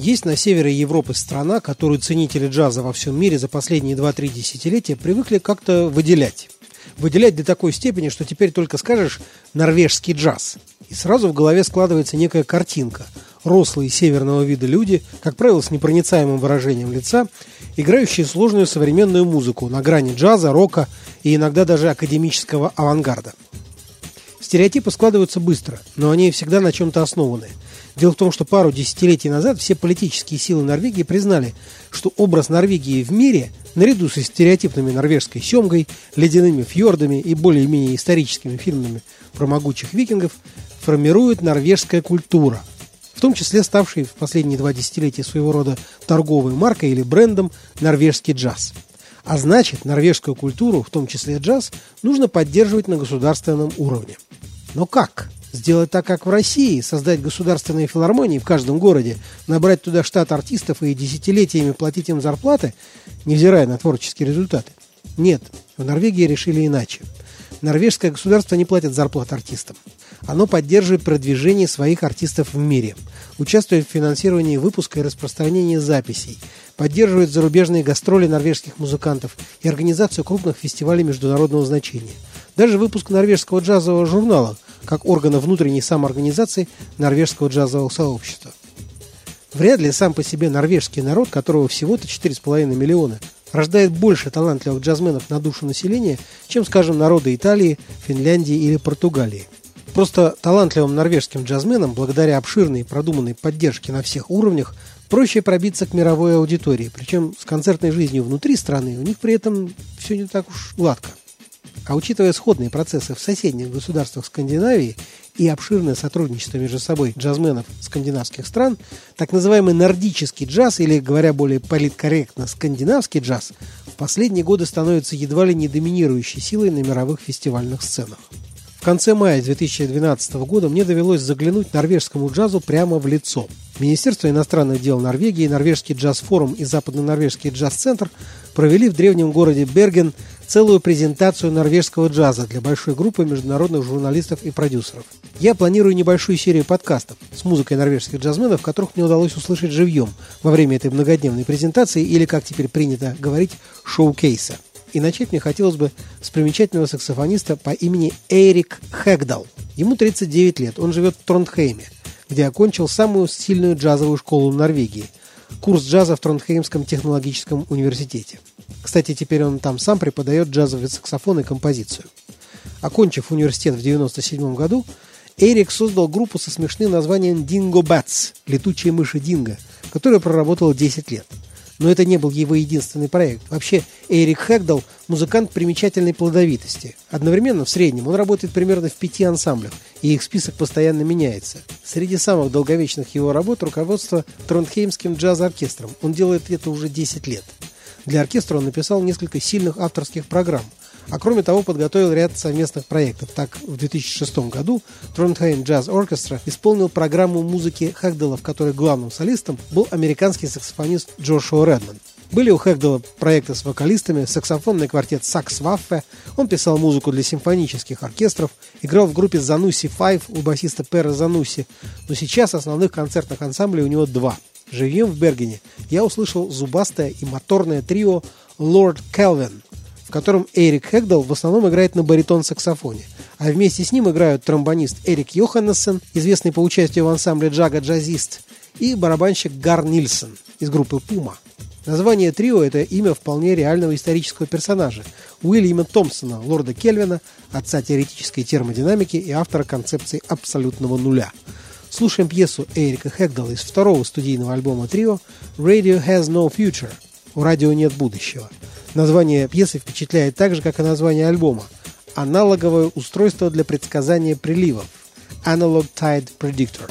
Есть на севере Европы страна, которую ценители джаза во всем мире за последние 2-3 десятилетия привыкли как-то выделять. Выделять до такой степени, что теперь только скажешь «норвежский джаз». И сразу в голове складывается некая картинка. Рослые северного вида люди, как правило, с непроницаемым выражением лица, играющие сложную современную музыку на грани джаза, рока и иногда даже академического авангарда. Стереотипы складываются быстро, но они всегда на чем-то основаны. Дело в том, что пару десятилетий назад все политические силы Норвегии признали, что образ Норвегии в мире, наряду со стереотипными норвежской семгой, ледяными фьордами и более-менее историческими фильмами про могучих викингов, формирует норвежская культура, в том числе ставший в последние два десятилетия своего рода торговой маркой или брендом норвежский джаз. А значит, норвежскую культуру, в том числе джаз, нужно поддерживать на государственном уровне. Но как? Сделать так, как в России, создать государственные филармонии в каждом городе, набрать туда штат артистов и десятилетиями платить им зарплаты, невзирая на творческие результаты? Нет, в Норвегии решили иначе. Норвежское государство не платит зарплат артистам. Оно поддерживает продвижение своих артистов в мире, участвует в финансировании выпуска и распространения записей, поддерживает зарубежные гастроли норвежских музыкантов и организацию крупных фестивалей международного значения – даже выпуск норвежского джазового журнала, как органа внутренней самоорганизации норвежского джазового сообщества. Вряд ли сам по себе норвежский народ, которого всего-то 4,5 миллиона, рождает больше талантливых джазменов на душу населения, чем, скажем, народы Италии, Финляндии или Португалии. Просто талантливым норвежским джазменам, благодаря обширной и продуманной поддержке на всех уровнях, проще пробиться к мировой аудитории, причем с концертной жизнью внутри страны у них при этом все не так уж гладко. А учитывая сходные процессы в соседних государствах Скандинавии и обширное сотрудничество между собой джазменов скандинавских стран, так называемый нордический джаз, или, говоря более политкорректно, скандинавский джаз, в последние годы становится едва ли не доминирующей силой на мировых фестивальных сценах. В конце мая 2012 года мне довелось заглянуть норвежскому джазу прямо в лицо. Министерство иностранных дел Норвегии, Норвежский джаз-форум и Западно-Норвежский джаз-центр провели в древнем городе Берген целую презентацию норвежского джаза для большой группы международных журналистов и продюсеров. Я планирую небольшую серию подкастов с музыкой норвежских джазменов, которых мне удалось услышать живьем во время этой многодневной презентации или, как теперь принято говорить, шоу-кейса. И начать мне хотелось бы с примечательного саксофониста по имени Эрик Хэгдал. Ему 39 лет, он живет в Тронтхейме, где окончил самую сильную джазовую школу в Норвегии – курс джаза в Тронтхеймском технологическом университете. Кстати, теперь он там сам преподает джазовый саксофон и композицию. Окончив университет в 1997 году, Эрик создал группу со смешным названием Dingo Bats – «Летучие мыши Динго», которая проработала 10 лет – но это не был его единственный проект. Вообще, Эрик Хэгдал – музыкант примечательной плодовитости. Одновременно, в среднем, он работает примерно в пяти ансамблях, и их список постоянно меняется. Среди самых долговечных его работ – руководство Тронхеймским джаз-оркестром. Он делает это уже 10 лет. Для оркестра он написал несколько сильных авторских программ – а кроме того подготовил ряд совместных проектов. Так, в 2006 году Trondheim Jazz Orchestra исполнил программу музыки Хэгдела, в которой главным солистом был американский саксофонист Джошуа Редман. Были у Хэгдела проекты с вокалистами, саксофонный квартет Сакс Ваффе, он писал музыку для симфонических оркестров, играл в группе Зануси Файв у басиста Пера Зануси, но сейчас основных концертных ансамблей у него два. Живем в Бергене я услышал зубастое и моторное трио Lord Kelvin – в котором Эрик Хэгдал в основном играет на баритон-саксофоне, а вместе с ним играют тромбонист Эрик Йоханнесен, известный по участию в ансамбле Джага Джазист, и барабанщик Гар Нильсон из группы Пума. Название трио – это имя вполне реального исторического персонажа – Уильяма Томпсона, лорда Кельвина, отца теоретической термодинамики и автора концепции абсолютного нуля. Слушаем пьесу Эрика Хэгдала из второго студийного альбома трио «Radio Has No Future» – «У радио нет будущего». Название пьесы впечатляет так же, как и название альбома. Аналоговое устройство для предсказания приливов. Analog Tide Predictor.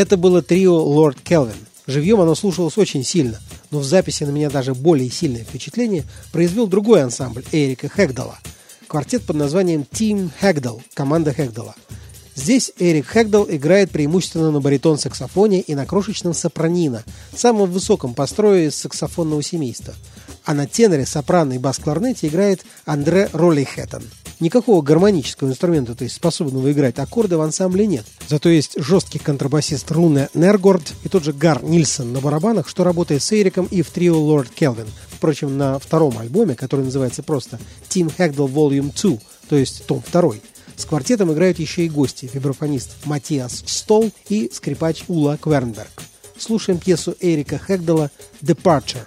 Это было трио Лорд Келвин. Живьем оно слушалось очень сильно, но в записи на меня даже более сильное впечатление произвел другой ансамбль Эрика Хэгдала. Квартет под названием Team Хэгдал, команда Хэгдала. Здесь Эрик Хэгдал играет преимущественно на баритон-саксофоне и на крошечном сопранино, самом высоком построе из саксофонного семейства. А на теноре, сопрано и бас-кларнете играет Андре Роллихеттен. Никакого гармонического инструмента, то есть способного играть аккорды в ансамбле нет. Зато есть жесткий контрабасист Руне Нергорд и тот же Гар Нильсон на барабанах, что работает с Эриком и в трио Лорд Келвин. Впрочем, на втором альбоме, который называется просто Team Hagdal Volume 2, то есть том 2, с квартетом играют еще и гости, вибрафонист Матиас Стол и скрипач Ула Квернберг. Слушаем пьесу Эрика Хэгдала «Departure».